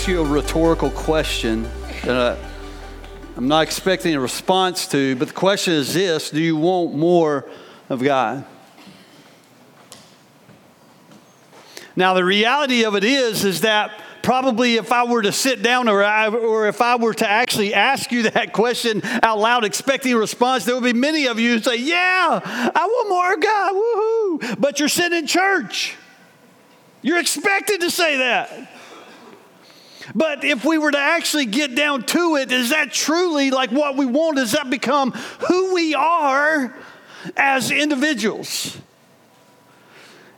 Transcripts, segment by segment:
ask you a rhetorical question that I'm not expecting a response to, but the question is this Do you want more of God? Now, the reality of it is, is that probably if I were to sit down or, I, or if I were to actually ask you that question out loud, expecting a response, there would be many of you who say, Yeah, I want more of God, woohoo. But you're sitting in church. You're expected to say that. But if we were to actually get down to it, is that truly like what we want? Does that become who we are as individuals?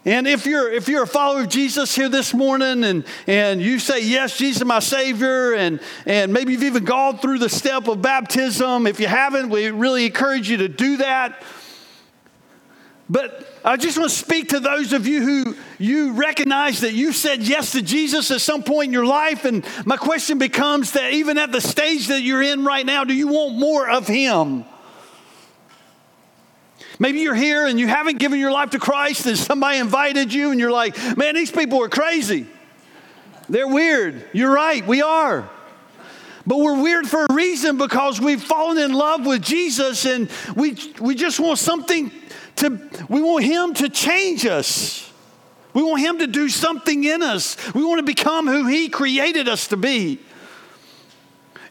And if you're if you're a follower of Jesus here this morning and and you say yes, Jesus my savior and and maybe you've even gone through the step of baptism, if you haven't, we really encourage you to do that. But I just want to speak to those of you who you recognize that you said yes to Jesus at some point in your life. And my question becomes that even at the stage that you're in right now, do you want more of Him? Maybe you're here and you haven't given your life to Christ, and somebody invited you, and you're like, man, these people are crazy. They're weird. You're right, we are. But we're weird for a reason because we've fallen in love with Jesus and we, we just want something to, we want Him to change us. We want Him to do something in us. We want to become who He created us to be.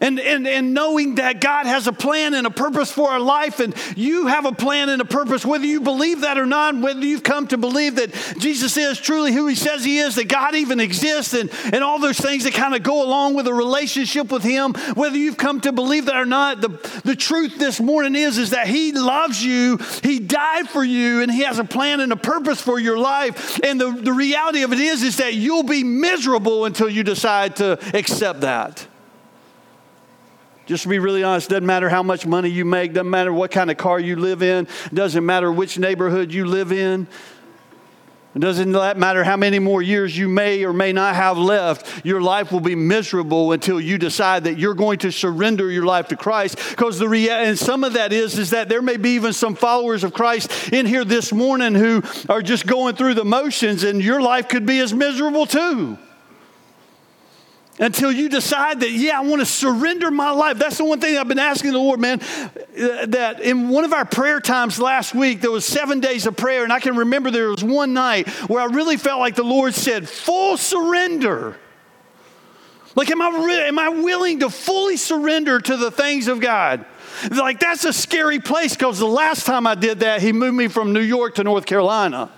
And, and, and knowing that God has a plan and a purpose for our life, and you have a plan and a purpose, whether you believe that or not, whether you've come to believe that Jesus is truly who He says He is, that God even exists, and, and all those things that kind of go along with a relationship with Him, whether you've come to believe that or not, the, the truth this morning is, is that He loves you, He died for you, and He has a plan and a purpose for your life. And the, the reality of it is, is that you'll be miserable until you decide to accept that. Just to be really honest, doesn't matter how much money you make, doesn't matter what kind of car you live in, doesn't matter which neighborhood you live in. It doesn't matter how many more years you may or may not have left, your life will be miserable until you decide that you're going to surrender your life to Christ. Because the rea- and some of that is is that there may be even some followers of Christ in here this morning who are just going through the motions, and your life could be as miserable too until you decide that, yeah, I want to surrender my life. That's the one thing I've been asking the Lord, man. That in one of our prayer times last week, there was seven days of prayer, and I can remember there was one night where I really felt like the Lord said, full surrender. Like, am I, re- am I willing to fully surrender to the things of God? Like, that's a scary place because the last time I did that, He moved me from New York to North Carolina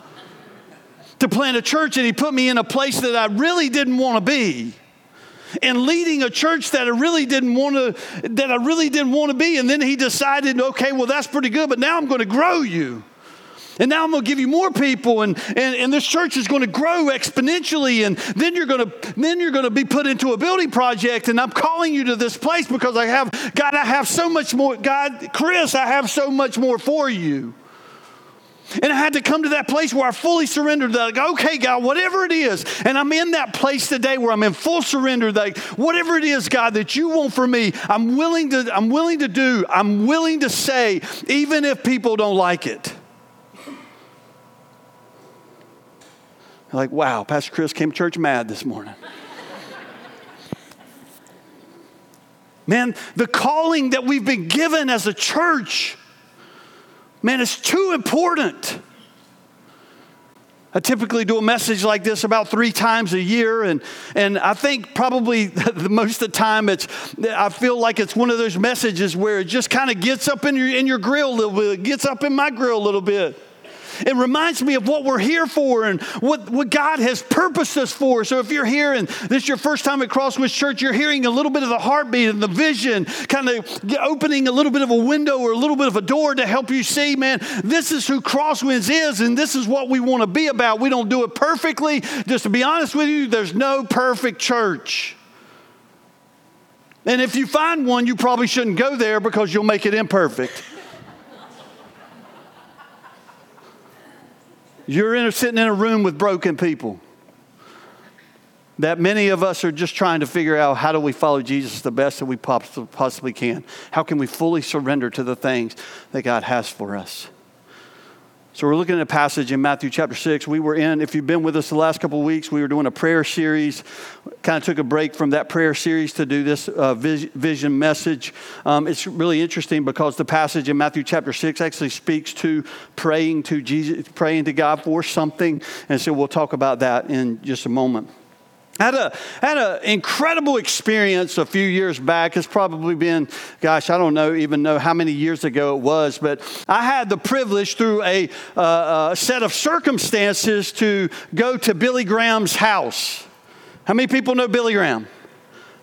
to plant a church, and He put me in a place that I really didn't want to be and leading a church that I really didn't want to that I really didn't want to be. And then he decided okay well that's pretty good but now I'm going to grow you. And now I'm going to give you more people and, and, and this church is going to grow exponentially and then you're going to then you're going to be put into a building project and I'm calling you to this place because I have God I have so much more God Chris I have so much more for you and I had to come to that place where I fully surrendered. That, like, okay, God, whatever it is. And I'm in that place today where I'm in full surrender. That whatever it is, God, that you want for me, I'm willing to, I'm willing to do, I'm willing to say, even if people don't like it. like, wow, Pastor Chris came to church mad this morning. Man, the calling that we've been given as a church Man, it's too important. I typically do a message like this about three times a year, and, and I think probably the most of the time it's I feel like it's one of those messages where it just kind of gets up in your in your grill a little bit, gets up in my grill a little bit. It reminds me of what we're here for and what, what God has purposed us for. So if you're here and this is your first time at Crosswinds Church, you're hearing a little bit of the heartbeat and the vision, kind of opening a little bit of a window or a little bit of a door to help you see, man, this is who Crosswinds is and this is what we want to be about. We don't do it perfectly. Just to be honest with you, there's no perfect church. And if you find one, you probably shouldn't go there because you'll make it imperfect. You're in, sitting in a room with broken people that many of us are just trying to figure out how do we follow Jesus the best that we possibly can? How can we fully surrender to the things that God has for us? So we're looking at a passage in Matthew chapter 6. We were in, if you've been with us the last couple of weeks, we were doing a prayer series. Kind of took a break from that prayer series to do this uh, vision message. Um, it's really interesting because the passage in Matthew chapter 6 actually speaks to praying to Jesus, praying to God for something. And so we'll talk about that in just a moment. I had a had an incredible experience a few years back. It's probably been, gosh, I don't know even know how many years ago it was, but I had the privilege through a, uh, a set of circumstances to go to Billy Graham's house. How many people know Billy Graham?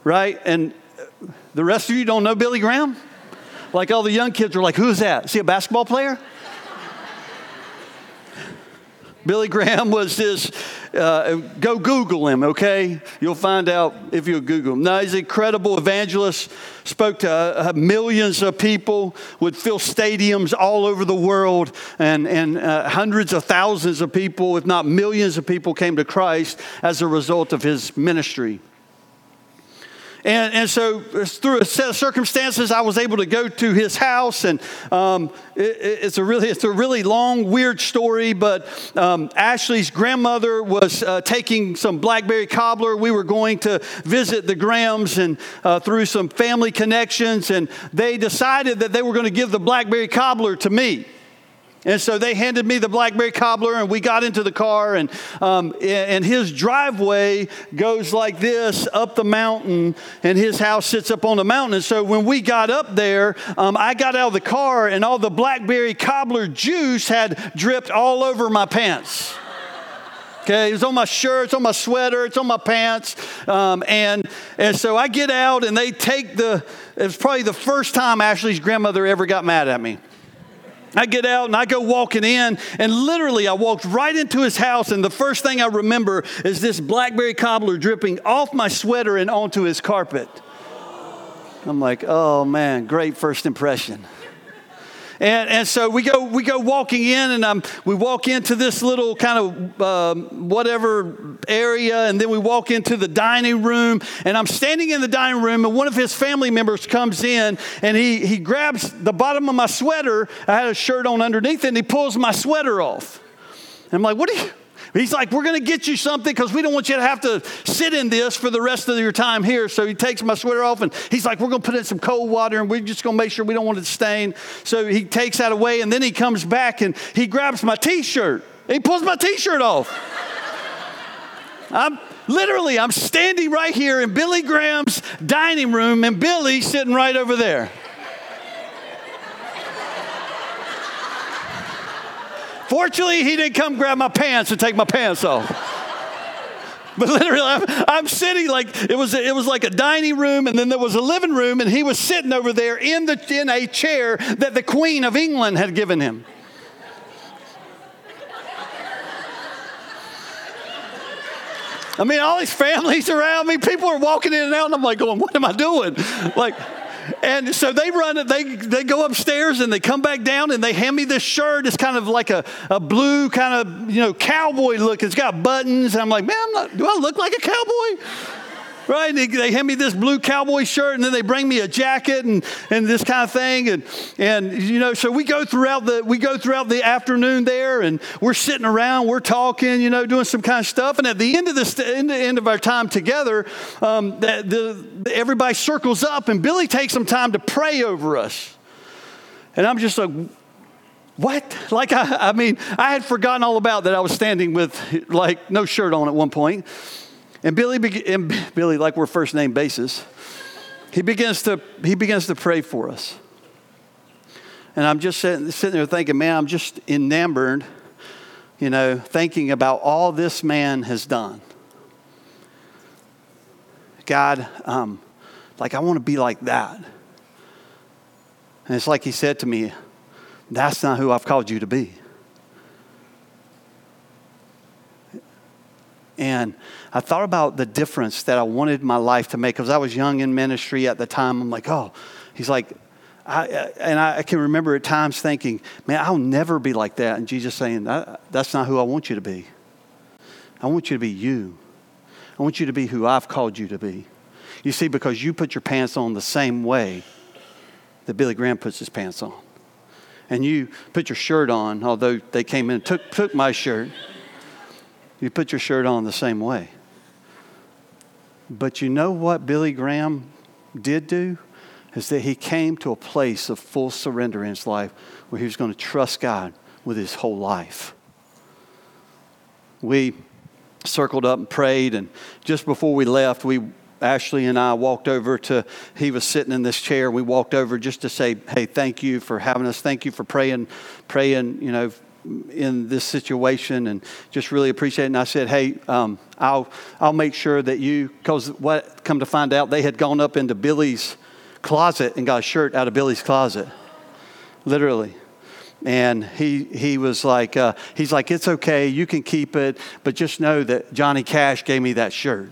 Right, and the rest of you don't know Billy Graham. Like all the young kids are like, "Who's that? Is he a basketball player?" Billy Graham was this, uh, go Google him, okay? You'll find out if you Google him. Now, he's an incredible evangelist, spoke to uh, millions of people, would fill stadiums all over the world, and, and uh, hundreds of thousands of people, if not millions of people, came to Christ as a result of his ministry. And, and so, through a set of circumstances, I was able to go to his house. And um, it, it's, a really, it's a really long, weird story. But um, Ashley's grandmother was uh, taking some blackberry cobbler. We were going to visit the Grahams and uh, through some family connections. And they decided that they were going to give the blackberry cobbler to me. And so they handed me the blackberry cobbler, and we got into the car, and um, and his driveway goes like this up the mountain, and his house sits up on the mountain. And so when we got up there, um, I got out of the car, and all the blackberry cobbler juice had dripped all over my pants. Okay, it's on my shirt, it's on my sweater, it's on my pants, um, and and so I get out, and they take the. It's probably the first time Ashley's grandmother ever got mad at me. I get out and I go walking in, and literally I walked right into his house, and the first thing I remember is this blackberry cobbler dripping off my sweater and onto his carpet. I'm like, oh man, great first impression. And, and so we go, we go walking in, and um, we walk into this little kind of um, whatever area, and then we walk into the dining room. And I'm standing in the dining room, and one of his family members comes in, and he, he grabs the bottom of my sweater. I had a shirt on underneath and he pulls my sweater off. And I'm like, what are you? He's like, We're going to get you something because we don't want you to have to sit in this for the rest of your time here. So he takes my sweater off and he's like, We're going to put in some cold water and we're just going to make sure we don't want it to stain. So he takes that away and then he comes back and he grabs my t shirt. He pulls my t shirt off. I'm literally, I'm standing right here in Billy Graham's dining room and Billy's sitting right over there. Fortunately, he didn't come grab my pants and take my pants off. But literally, I'm, I'm, sitting like it was. It was like a dining room, and then there was a living room, and he was sitting over there in the in a chair that the Queen of England had given him. I mean, all these families around me, people are walking in and out, and I'm like, going, "What am I doing?" Like. And so they run, it, they, they go upstairs and they come back down and they hand me this shirt. It's kind of like a, a blue kind of, you know, cowboy look. It's got buttons. I'm like, man, I'm not, do I look like a cowboy? Right? They, they hand me this blue cowboy shirt, and then they bring me a jacket and, and this kind of thing, and and you know, so we go throughout the we go throughout the afternoon there, and we're sitting around, we're talking, you know, doing some kind of stuff, and at the end of this, end, end of our time together, um, the, the, everybody circles up, and Billy takes some time to pray over us, and I'm just like what? Like, I, I, mean, I had forgotten all about that I was standing with, like, no shirt on at one point. And Billy, and Billy, like we're first name basis, he begins to he begins to pray for us. And I'm just sitting, sitting there thinking, man, I'm just enamored, you know, thinking about all this man has done. God, um, like I want to be like that. And it's like he said to me, that's not who I've called you to be. And I thought about the difference that I wanted my life to make because I was young in ministry at the time. I'm like, oh, he's like, I, and I can remember at times thinking, man, I'll never be like that. And Jesus saying, that's not who I want you to be. I want you to be you. I want you to be who I've called you to be. You see, because you put your pants on the same way that Billy Graham puts his pants on. and you put your shirt on, although they came in and took, took my shirt, you put your shirt on the same way. But you know what Billy Graham did do? Is that he came to a place of full surrender in his life where he was going to trust God with his whole life. We circled up and prayed, and just before we left, we Ashley and I walked over to, he was sitting in this chair. We walked over just to say, hey, thank you for having us. Thank you for praying, praying, you know, in this situation and just really appreciate it. And I said, hey, um, I'll, I'll make sure that you, because what, come to find out, they had gone up into Billy's closet and got a shirt out of Billy's closet, literally. And he, he was like, uh, he's like, it's okay, you can keep it, but just know that Johnny Cash gave me that shirt.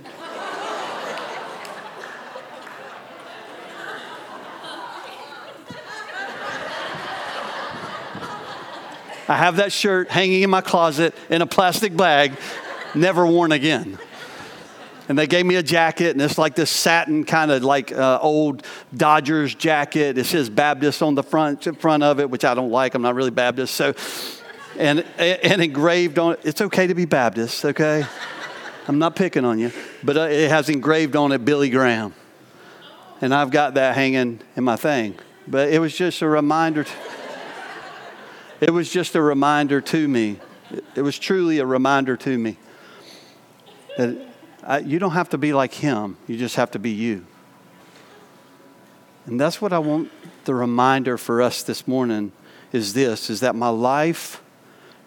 I have that shirt hanging in my closet in a plastic bag, never worn again. And they gave me a jacket, and it's like this satin kind of like uh, old Dodgers jacket. It says Baptist on the front front of it, which I don't like. I'm not really Baptist, so and and engraved on it. It's okay to be Baptist, okay? I'm not picking on you, but uh, it has engraved on it Billy Graham, and I've got that hanging in my thing. But it was just a reminder. To, it was just a reminder to me. It was truly a reminder to me that I, you don't have to be like him, you just have to be you. And that's what I want the reminder for us this morning is this is that my life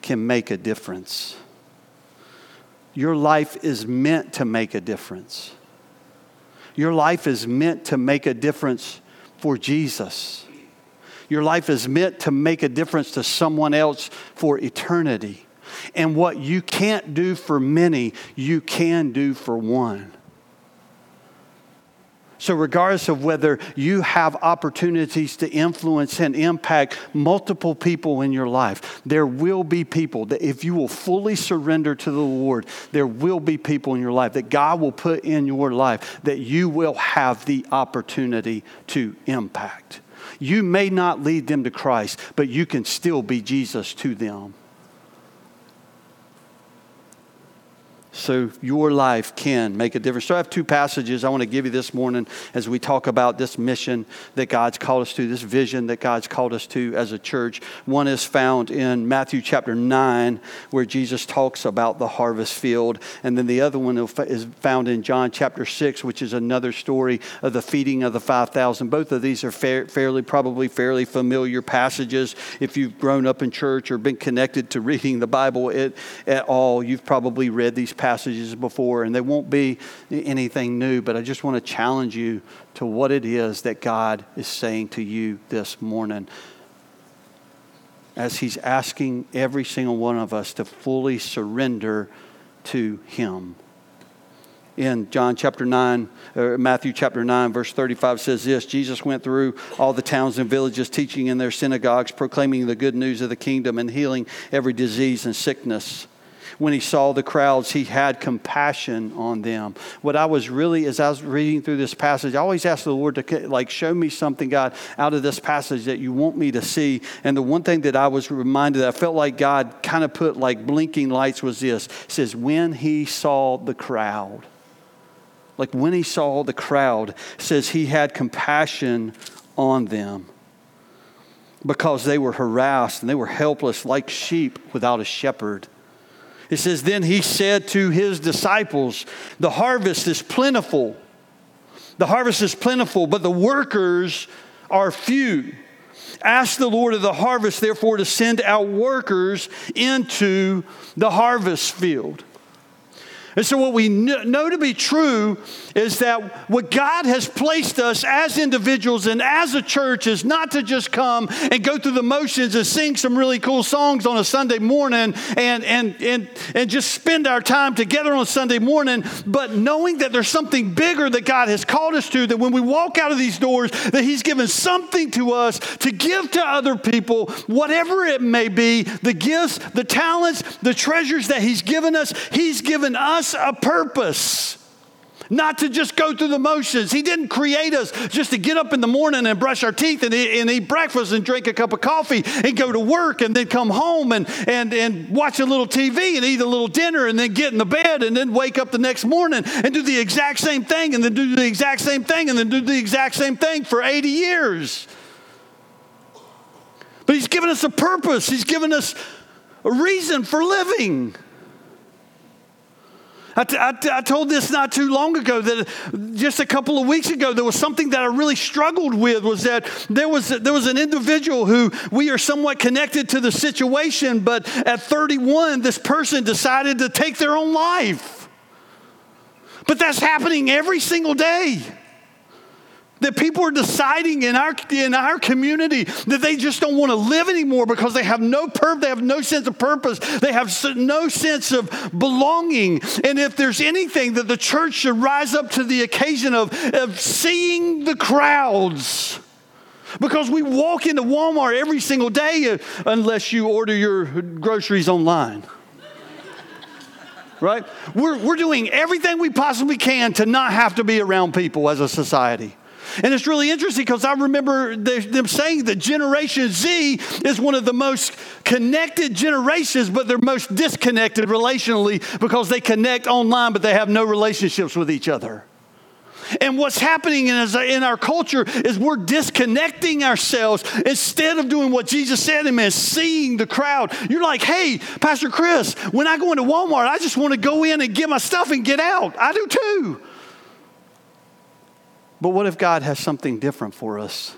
can make a difference. Your life is meant to make a difference. Your life is meant to make a difference for Jesus. Your life is meant to make a difference to someone else for eternity. And what you can't do for many, you can do for one. So, regardless of whether you have opportunities to influence and impact multiple people in your life, there will be people that, if you will fully surrender to the Lord, there will be people in your life that God will put in your life that you will have the opportunity to impact. You may not lead them to Christ, but you can still be Jesus to them. So your life can make a difference. So I have two passages I want to give you this morning as we talk about this mission that God's called us to, this vision that God's called us to as a church. One is found in Matthew chapter 9, where Jesus talks about the harvest field. And then the other one is found in John chapter 6, which is another story of the feeding of the 5,000. Both of these are fairly, probably fairly familiar passages. If you've grown up in church or been connected to reading the Bible at, at all, you've probably read these passages before, and they won't be anything new, but I just want to challenge you to what it is that God is saying to you this morning. As He's asking every single one of us to fully surrender to Him. In John chapter 9, or Matthew chapter 9, verse 35 says this Jesus went through all the towns and villages, teaching in their synagogues, proclaiming the good news of the kingdom, and healing every disease and sickness when he saw the crowds, he had compassion on them. What I was really, as I was reading through this passage, I always ask the Lord to, like, show me something, God, out of this passage that you want me to see. And the one thing that I was reminded, I felt like God kind of put like blinking lights was this. It says, when he saw the crowd. Like when he saw the crowd, says he had compassion on them because they were harassed and they were helpless like sheep without a shepherd. It says, Then he said to his disciples, The harvest is plentiful. The harvest is plentiful, but the workers are few. Ask the Lord of the harvest, therefore, to send out workers into the harvest field. And so, what we know to be true is that what God has placed us as individuals and as a church is not to just come and go through the motions and sing some really cool songs on a Sunday morning and, and, and, and just spend our time together on Sunday morning, but knowing that there's something bigger that God has called us to, that when we walk out of these doors, that He's given something to us to give to other people, whatever it may be, the gifts, the talents, the treasures that He's given us, He's given us us a purpose. not to just go through the motions. He didn't create us just to get up in the morning and brush our teeth and eat, and eat breakfast and drink a cup of coffee and go to work and then come home and, and, and watch a little TV and eat a little dinner and then get in the bed and then wake up the next morning and do the exact same thing and then do the exact same thing and then do the exact same thing for 80 years. But He's given us a purpose, He's given us a reason for living. I, t- I, t- I told this not too long ago that just a couple of weeks ago there was something that I really struggled with was that there was there was an individual who we are somewhat connected to the situation but at 31 this person decided to take their own life. But that's happening every single day. That people are deciding in our, in our community that they just don't want to live anymore because they have no purpose, they have no sense of purpose, they have no sense of belonging. And if there's anything that the church should rise up to the occasion of, of seeing the crowds, because we walk into Walmart every single day uh, unless you order your groceries online. right? We're, we're doing everything we possibly can to not have to be around people as a society. And it's really interesting because I remember them saying that Generation Z is one of the most connected generations, but they're most disconnected relationally because they connect online, but they have no relationships with each other. And what's happening in, our culture is we're disconnecting ourselves instead of doing what Jesus said and seeing the crowd. You're like, hey, Pastor Chris, when I go into Walmart, I just want to go in and get my stuff and get out. I do too. But what if God has something different for us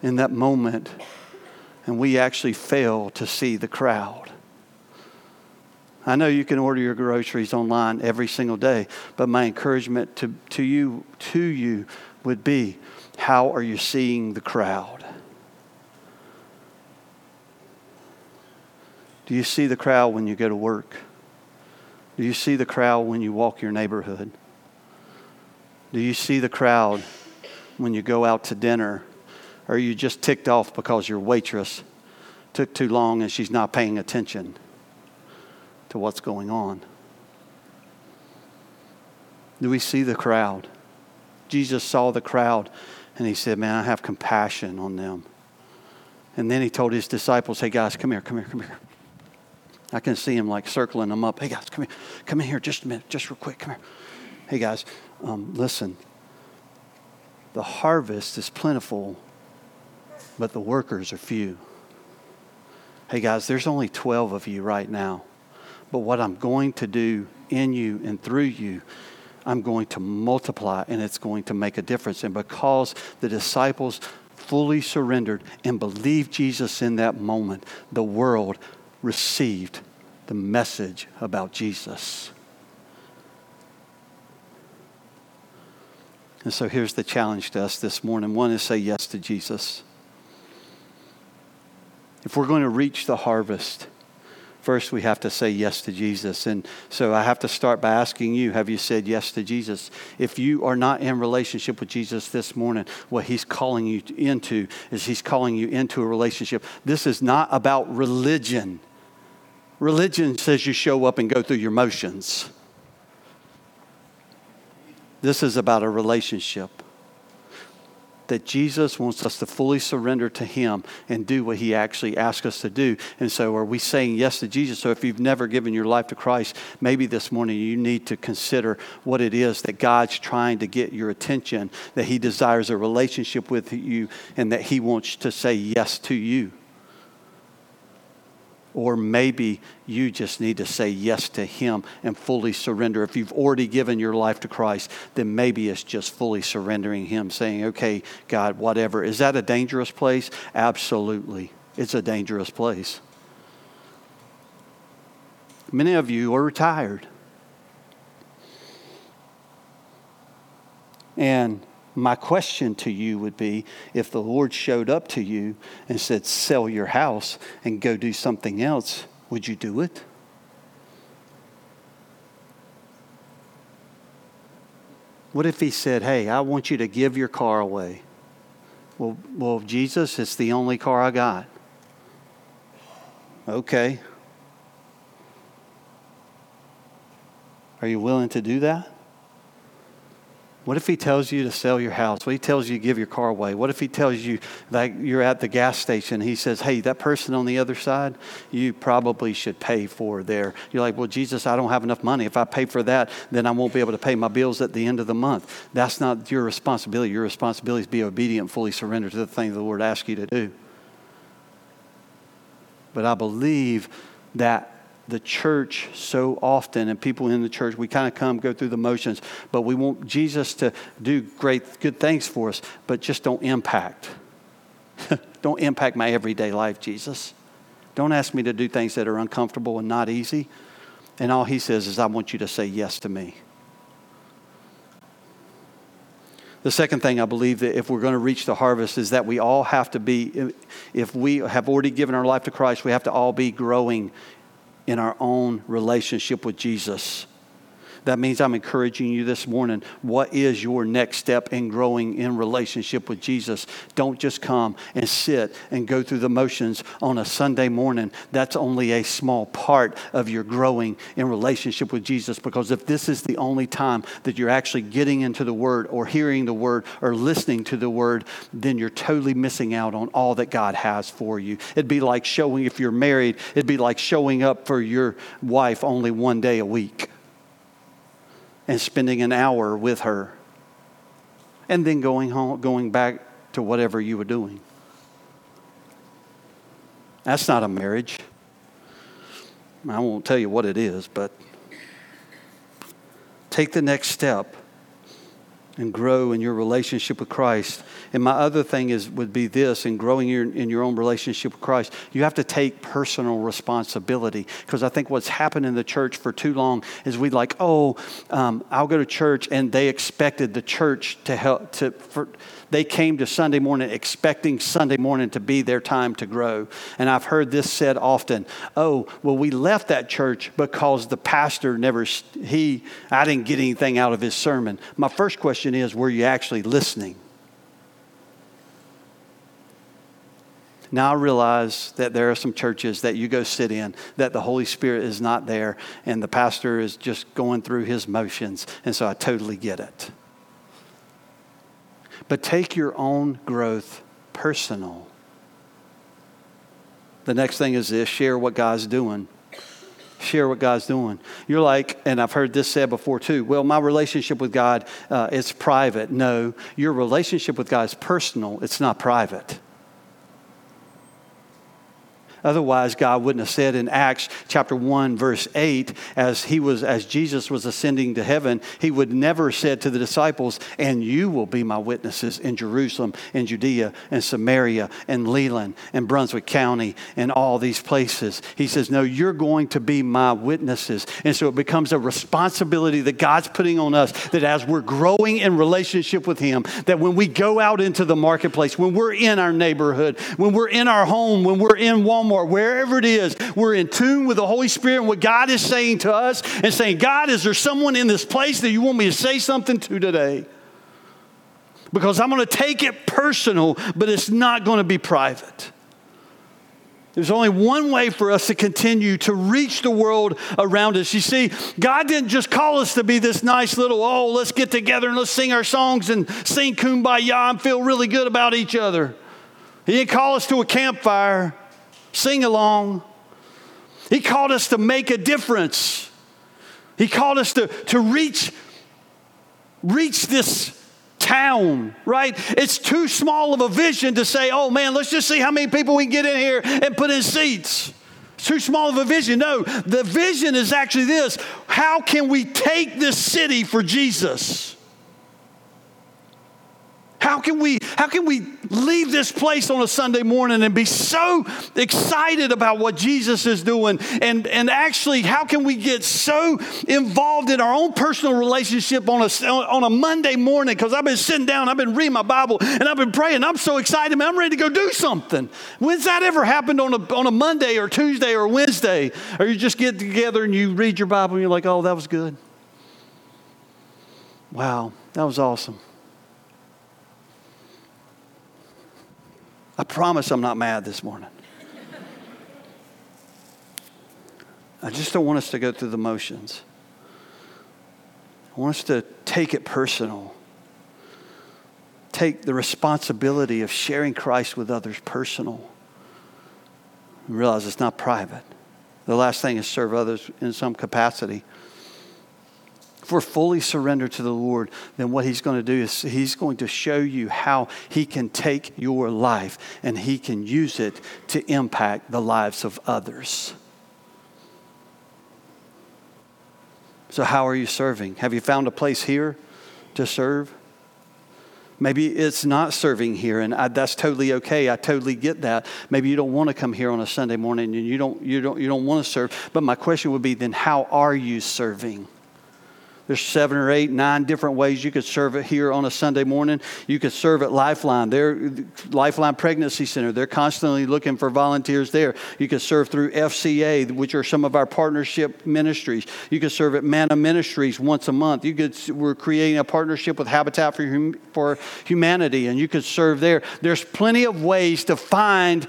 in that moment and we actually fail to see the crowd? I know you can order your groceries online every single day, but my encouragement to, to you to you would be how are you seeing the crowd? Do you see the crowd when you go to work? Do you see the crowd when you walk your neighborhood? Do you see the crowd when you go out to dinner? Or are you just ticked off because your waitress took too long and she's not paying attention to what's going on? Do we see the crowd? Jesus saw the crowd and he said, Man, I have compassion on them. And then he told his disciples, Hey guys, come here, come here, come here. I can see him like circling them up. Hey guys, come here, come in here just a minute, just real quick, come here. Hey guys, um, listen, the harvest is plentiful, but the workers are few. Hey guys, there's only 12 of you right now. But what I'm going to do in you and through you, I'm going to multiply and it's going to make a difference. And because the disciples fully surrendered and believed Jesus in that moment, the world received the message about Jesus. And so here's the challenge to us this morning one is say yes to Jesus. If we're going to reach the harvest, first we have to say yes to Jesus. And so I have to start by asking you have you said yes to Jesus? If you are not in relationship with Jesus this morning, what he's calling you into is he's calling you into a relationship. This is not about religion. Religion says you show up and go through your motions. This is about a relationship that Jesus wants us to fully surrender to Him and do what He actually asks us to do. And so, are we saying yes to Jesus? So, if you've never given your life to Christ, maybe this morning you need to consider what it is that God's trying to get your attention, that He desires a relationship with you, and that He wants to say yes to you. Or maybe you just need to say yes to Him and fully surrender. If you've already given your life to Christ, then maybe it's just fully surrendering Him, saying, okay, God, whatever. Is that a dangerous place? Absolutely. It's a dangerous place. Many of you are retired. And my question to you would be if the Lord showed up to you and said, Sell your house and go do something else, would you do it? What if he said, Hey, I want you to give your car away? Well, well, Jesus, it's the only car I got. Okay. Are you willing to do that? What if he tells you to sell your house? What if he tells you to give your car away? What if he tells you that you're at the gas station? He says, hey, that person on the other side, you probably should pay for there. You're like, well, Jesus, I don't have enough money. If I pay for that, then I won't be able to pay my bills at the end of the month. That's not your responsibility. Your responsibility is to be obedient, fully surrender to the thing the Lord asks you to do. But I believe that the church so often, and people in the church, we kind of come, go through the motions, but we want Jesus to do great, good things for us, but just don't impact. don't impact my everyday life, Jesus. Don't ask me to do things that are uncomfortable and not easy. And all he says is, I want you to say yes to me. The second thing I believe that if we're going to reach the harvest is that we all have to be, if we have already given our life to Christ, we have to all be growing in our own relationship with Jesus. That means I'm encouraging you this morning. What is your next step in growing in relationship with Jesus? Don't just come and sit and go through the motions on a Sunday morning. That's only a small part of your growing in relationship with Jesus because if this is the only time that you're actually getting into the Word or hearing the Word or listening to the Word, then you're totally missing out on all that God has for you. It'd be like showing, if you're married, it'd be like showing up for your wife only one day a week and spending an hour with her and then going home going back to whatever you were doing. That's not a marriage. I won't tell you what it is but take the next step and grow in your relationship with Christ. And my other thing is would be this in growing your, in your own relationship with Christ, you have to take personal responsibility. Because I think what's happened in the church for too long is we like, oh, um, I'll go to church, and they expected the church to help to for, they came to Sunday morning expecting Sunday morning to be their time to grow. And I've heard this said often oh, well, we left that church because the pastor never, he, I didn't get anything out of his sermon. My first question is were you actually listening? Now I realize that there are some churches that you go sit in that the Holy Spirit is not there and the pastor is just going through his motions. And so I totally get it. But take your own growth personal. The next thing is this share what God's doing. Share what God's doing. You're like, and I've heard this said before too. Well, my relationship with God uh, is private. No, your relationship with God is personal. It's not private. Otherwise, God wouldn't have said in Acts chapter 1, verse 8, as he was as Jesus was ascending to heaven, he would never said to the disciples, and you will be my witnesses in Jerusalem and Judea and Samaria and Leland and Brunswick County and all these places. He says, No, you're going to be my witnesses. And so it becomes a responsibility that God's putting on us that as we're growing in relationship with Him, that when we go out into the marketplace, when we're in our neighborhood, when we're in our home, when we're in Walmart, Walmart, wherever it is, we're in tune with the Holy Spirit and what God is saying to us and saying, God, is there someone in this place that you want me to say something to today? Because I'm going to take it personal, but it's not going to be private. There's only one way for us to continue to reach the world around us. You see, God didn't just call us to be this nice little, oh, let's get together and let's sing our songs and sing kumbaya and feel really good about each other. He didn't call us to a campfire sing along. He called us to make a difference. He called us to, to reach, reach this town, right? It's too small of a vision to say, oh man, let's just see how many people we can get in here and put in seats. It's too small of a vision. No, the vision is actually this how can we take this city for Jesus? How can we how can we leave this place on a Sunday morning and be so excited about what Jesus is doing and and actually how can we get so involved in our own personal relationship on a on a Monday morning because I've been sitting down I've been reading my Bible and I've been praying I'm so excited man I'm ready to go do something. When's that ever happened on a on a Monday or Tuesday or Wednesday or you just get together and you read your Bible and you're like oh that was good. Wow, that was awesome. I promise I'm not mad this morning. I just don't want us to go through the motions. I want us to take it personal. take the responsibility of sharing Christ with others personal. And realize it's not private. The last thing is serve others in some capacity. If we're fully surrendered to the Lord, then what He's going to do is He's going to show you how He can take your life and He can use it to impact the lives of others. So, how are you serving? Have you found a place here to serve? Maybe it's not serving here, and I, that's totally okay. I totally get that. Maybe you don't want to come here on a Sunday morning, and you don't, you don't, you don't want to serve. But my question would be then, how are you serving? There's seven or eight, nine different ways you could serve it here on a Sunday morning. You could serve at Lifeline, their Lifeline Pregnancy Center. They're constantly looking for volunteers there. You could serve through FCA, which are some of our partnership ministries. You could serve at Mana Ministries once a month. You could we're creating a partnership with Habitat for, hum, for Humanity, and you could serve there. There's plenty of ways to find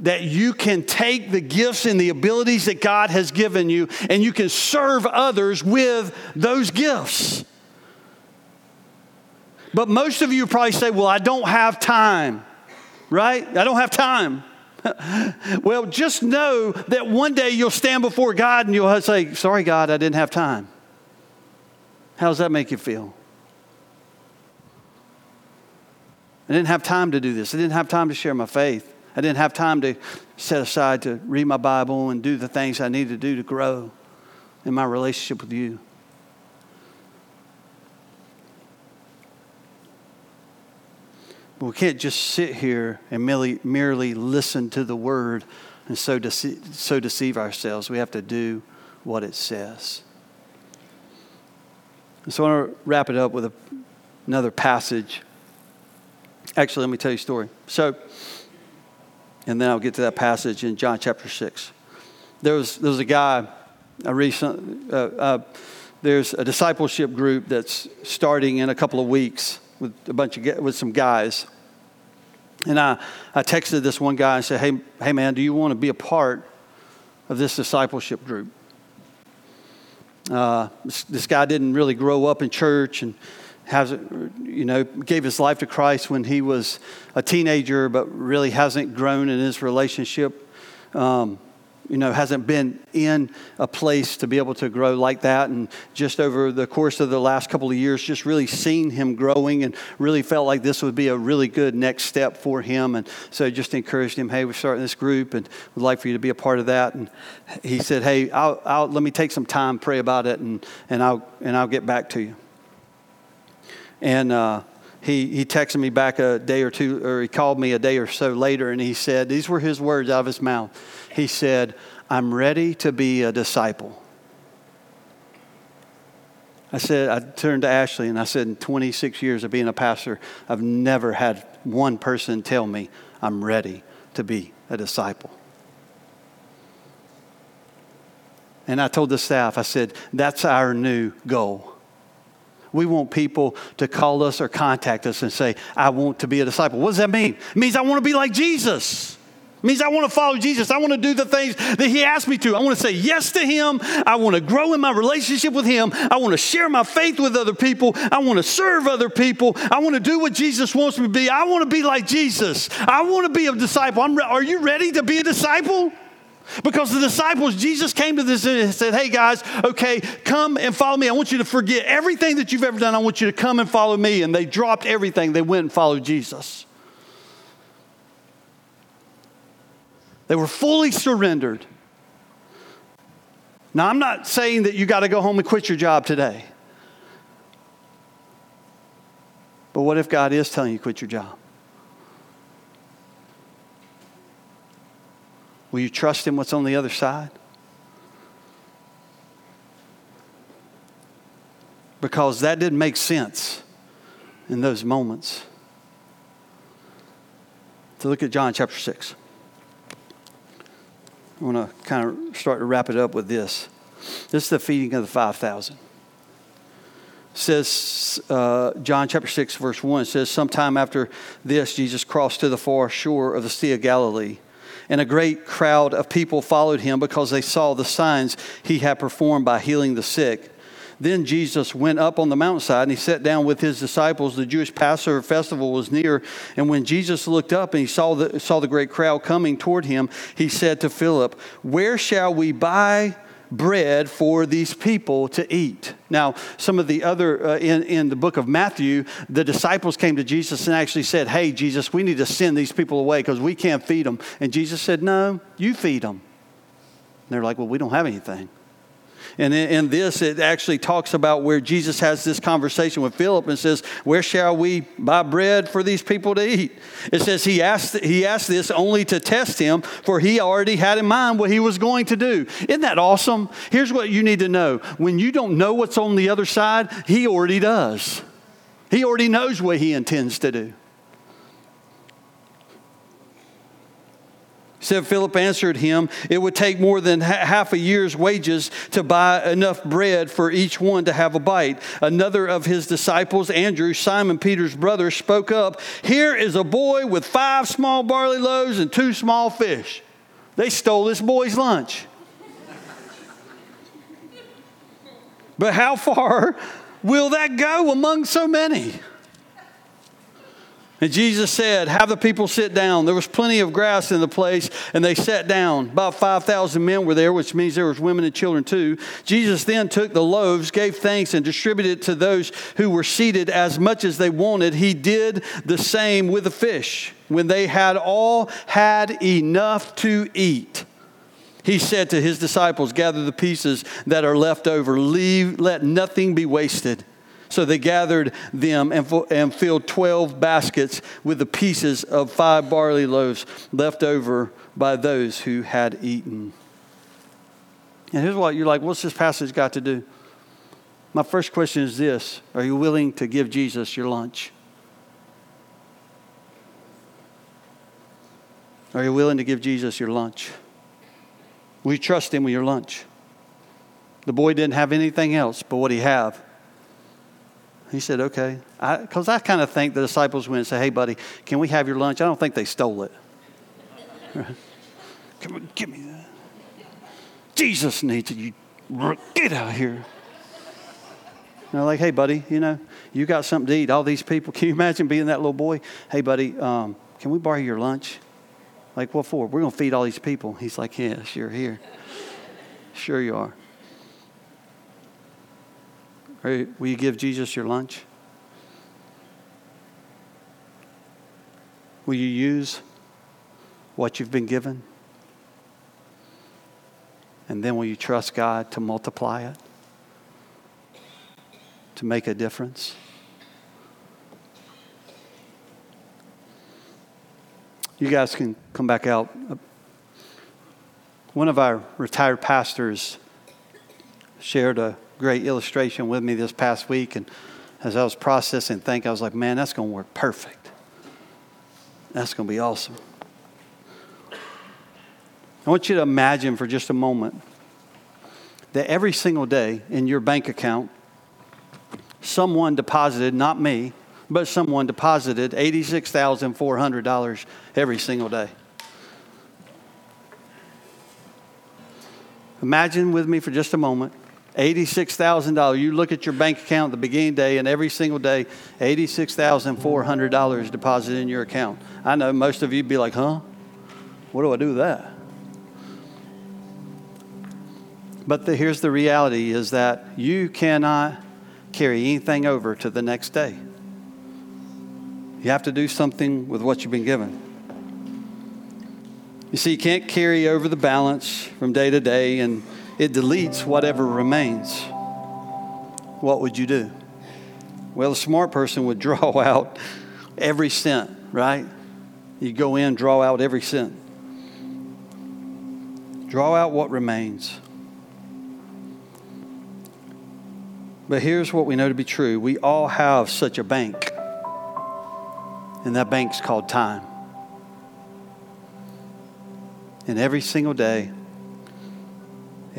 that you can take the gifts and the abilities that God has given you and you can serve others with those gifts. But most of you probably say, Well, I don't have time, right? I don't have time. well, just know that one day you'll stand before God and you'll say, Sorry, God, I didn't have time. How does that make you feel? I didn't have time to do this. I didn't have time to share my faith. I didn't have time to set aside to read my Bible and do the things I needed to do to grow in my relationship with you. But we can't just sit here and merely, merely listen to the word and so, dece- so deceive ourselves. We have to do what it says. So I want to wrap it up with a, another passage. Actually, let me tell you a story. So, and then I'll get to that passage in John chapter 6. There was, there was a guy, a recent, uh, uh, there's a discipleship group that's starting in a couple of weeks with a bunch of, with some guys. And I, I texted this one guy and said, hey, hey man, do you want to be a part of this discipleship group? Uh, this, this guy didn't really grow up in church and hasn't, you know, gave his life to Christ when he was a teenager, but really hasn't grown in his relationship. Um, you know, hasn't been in a place to be able to grow like that. And just over the course of the last couple of years, just really seen him growing and really felt like this would be a really good next step for him. And so just encouraged him, hey, we're starting this group and would like for you to be a part of that. And he said, hey, I'll, I'll, let me take some time, pray about it, and, and, I'll, and I'll get back to you. And uh, he, he texted me back a day or two, or he called me a day or so later, and he said, These were his words out of his mouth. He said, I'm ready to be a disciple. I said, I turned to Ashley and I said, in 26 years of being a pastor, I've never had one person tell me I'm ready to be a disciple. And I told the staff, I said, that's our new goal. We want people to call us or contact us and say, I want to be a disciple. What does that mean? It means I want to be like Jesus. It means I want to follow Jesus. I want to do the things that He asked me to. I want to say yes to Him. I want to grow in my relationship with Him. I want to share my faith with other people. I want to serve other people. I want to do what Jesus wants me to be. I want to be like Jesus. I want to be a disciple. I'm, are you ready to be a disciple? Because the disciples, Jesus came to this and said, Hey guys, okay, come and follow me. I want you to forget everything that you've ever done. I want you to come and follow me. And they dropped everything. They went and followed Jesus. They were fully surrendered. Now, I'm not saying that you got to go home and quit your job today. But what if God is telling you to quit your job? Will you trust in what's on the other side? Because that didn't make sense in those moments. To look at John chapter 6. I want to kind of start to wrap it up with this. This is the feeding of the 5,000. says, uh, John chapter 6, verse 1, says, Sometime after this, Jesus crossed to the far shore of the Sea of Galilee and a great crowd of people followed him because they saw the signs he had performed by healing the sick. Then Jesus went up on the mountainside and he sat down with his disciples. The Jewish Passover festival was near. And when Jesus looked up and he saw the, saw the great crowd coming toward him, he said to Philip, Where shall we buy bread for these people to eat? Now, some of the other, uh, in, in the book of Matthew, the disciples came to Jesus and actually said, Hey, Jesus, we need to send these people away because we can't feed them. And Jesus said, No, you feed them. And they're like, Well, we don't have anything. And in, this, it actually talks about where Jesus has this conversation with Philip and says, Where shall we buy bread for these people to eat? It says he asked, he asked this only to test him, for he already had in mind what he was going to do. Isn't that awesome? Here's what you need to know when you don't know what's on the other side, he already does. He already knows what he intends to do. Said Philip answered him, It would take more than half a year's wages to buy enough bread for each one to have a bite. Another of his disciples, Andrew, Simon Peter's brother, spoke up Here is a boy with five small barley loaves and two small fish. They stole this boy's lunch. but how far will that go among so many? And Jesus said, Have the people sit down. There was plenty of grass in the place, and they sat down. About 5,000 men were there, which means there was women and children too. Jesus then took the loaves, gave thanks, and distributed to those who were seated as much as they wanted. He did the same with the fish. When they had all had enough to eat, he said to his disciples, Gather the pieces that are left over. Leave, let nothing be wasted. So they gathered them and, and filled 12 baskets with the pieces of five barley loaves left over by those who had eaten. And here's what you're like, what's this passage got to do? My first question is this Are you willing to give Jesus your lunch? Are you willing to give Jesus your lunch? Will you trust him with your lunch? The boy didn't have anything else but what he had. He said, okay. Because I, I kind of think the disciples went and said, hey, buddy, can we have your lunch? I don't think they stole it. Come on, give me that. Jesus needs it. You get out of here. And they're like, hey, buddy, you know, you got something to eat. All these people, can you imagine being that little boy? Hey, buddy, um, can we borrow your lunch? Like, what for? We're going to feed all these people. He's like, yeah, sure, here. Sure you are. Will you give Jesus your lunch? Will you use what you've been given? And then will you trust God to multiply it? To make a difference? You guys can come back out. One of our retired pastors shared a great illustration with me this past week. And as I was processing, think I was like, man, that's going to work perfect. That's going to be awesome. I want you to imagine for just a moment that every single day in your bank account, someone deposited, not me, but someone deposited $86,400 every single day. Imagine with me for just a moment $86,000. You look at your bank account at the beginning day, and every single day, $86,400 deposited in your account. I know most of you be like, huh? What do I do with that? But the, here's the reality is that you cannot carry anything over to the next day. You have to do something with what you've been given. You see, you can't carry over the balance from day to day and it deletes whatever remains. What would you do? Well, a smart person would draw out every cent, right? You go in, draw out every cent. Draw out what remains. But here's what we know to be true we all have such a bank, and that bank's called time. And every single day,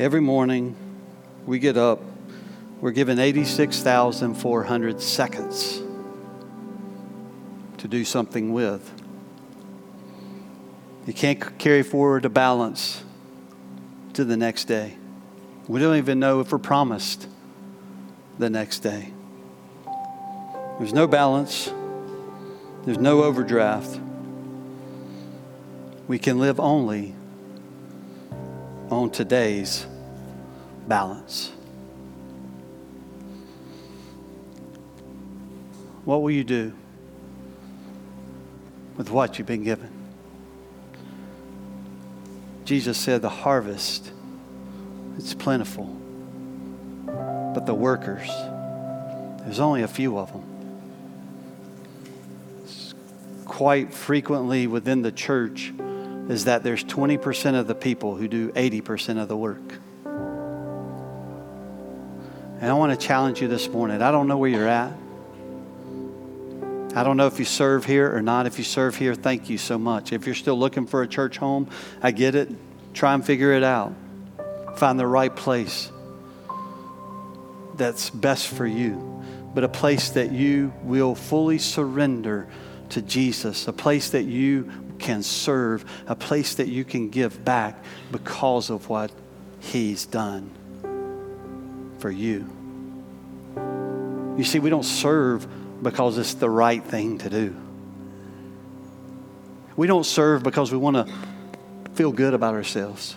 Every morning we get up, we're given 86,400 seconds to do something with. You can't carry forward a balance to the next day. We don't even know if we're promised the next day. There's no balance, there's no overdraft. We can live only on today's balance. What will you do with what you've been given? Jesus said, The harvest, it's plentiful, but the workers, there's only a few of them. It's quite frequently within the church is that there's 20% of the people who do 80% of the work. And I want to challenge you this morning. I don't know where you're at. I don't know if you serve here or not. If you serve here, thank you so much. If you're still looking for a church home, I get it. Try and figure it out. Find the right place that's best for you, but a place that you will fully surrender to Jesus, a place that you can serve, a place that you can give back because of what He's done for you. You see, we don't serve because it's the right thing to do. We don't serve because we want to feel good about ourselves.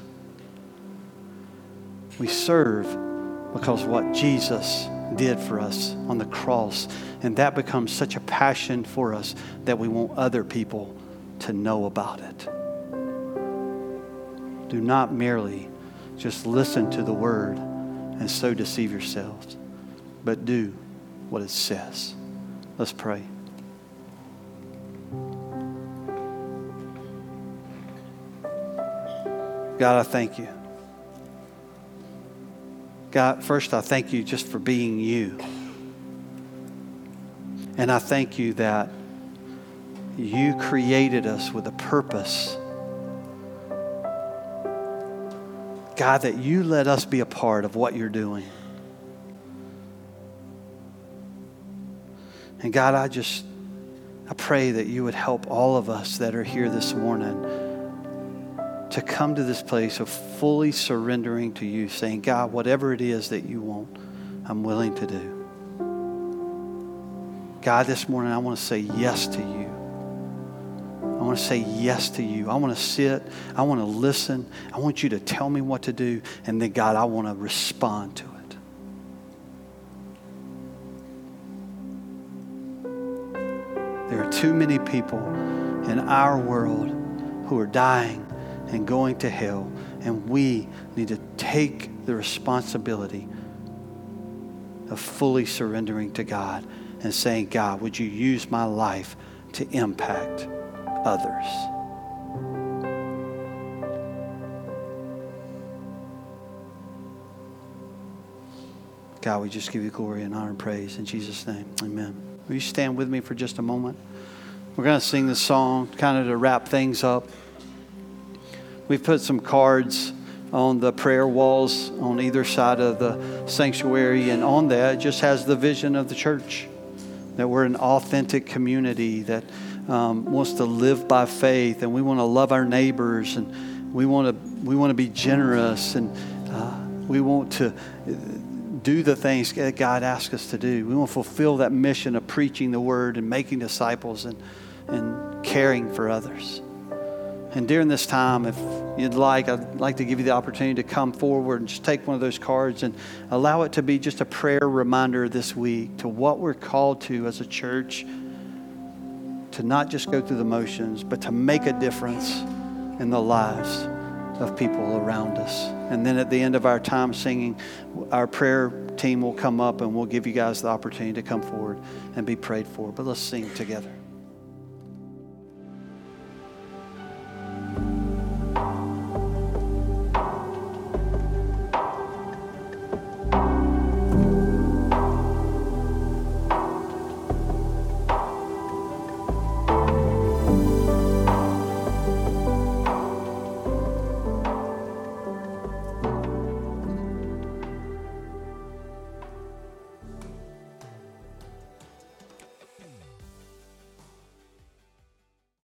We serve because what Jesus did for us on the cross. And that becomes such a passion for us that we want other people to know about it. Do not merely just listen to the word and so deceive yourselves, but do what it says. Let's pray. God, I thank you. God, first I thank you just for being you. And I thank you that you created us with a purpose. God, that you let us be a part of what you're doing. And God, I just, I pray that you would help all of us that are here this morning to come to this place of fully surrendering to you, saying, God, whatever it is that you want, I'm willing to do. God, this morning I want to say yes to you. I want to say yes to you. I want to sit. I want to listen. I want you to tell me what to do. And then, God, I want to respond to it. There are too many people in our world who are dying and going to hell, and we need to take the responsibility of fully surrendering to God and saying, God, would you use my life to impact others? God, we just give you glory and honor and praise in Jesus' name. Amen. Will you stand with me for just a moment? We're going to sing this song kind of to wrap things up. We've put some cards on the prayer walls on either side of the sanctuary, and on that just has the vision of the church that we're an authentic community that um, wants to live by faith, and we want to love our neighbors, and we want to we want to be generous, and uh, we want to do the things that God asks us to do. We want to fulfill that mission of preaching the word and making disciples and, and caring for others. And during this time, if you'd like, I'd like to give you the opportunity to come forward and just take one of those cards and allow it to be just a prayer reminder this week to what we're called to as a church to not just go through the motions, but to make a difference in the lives of people around us. And then at the end of our time singing, our prayer team will come up and we'll give you guys the opportunity to come forward and be prayed for. But let's sing together.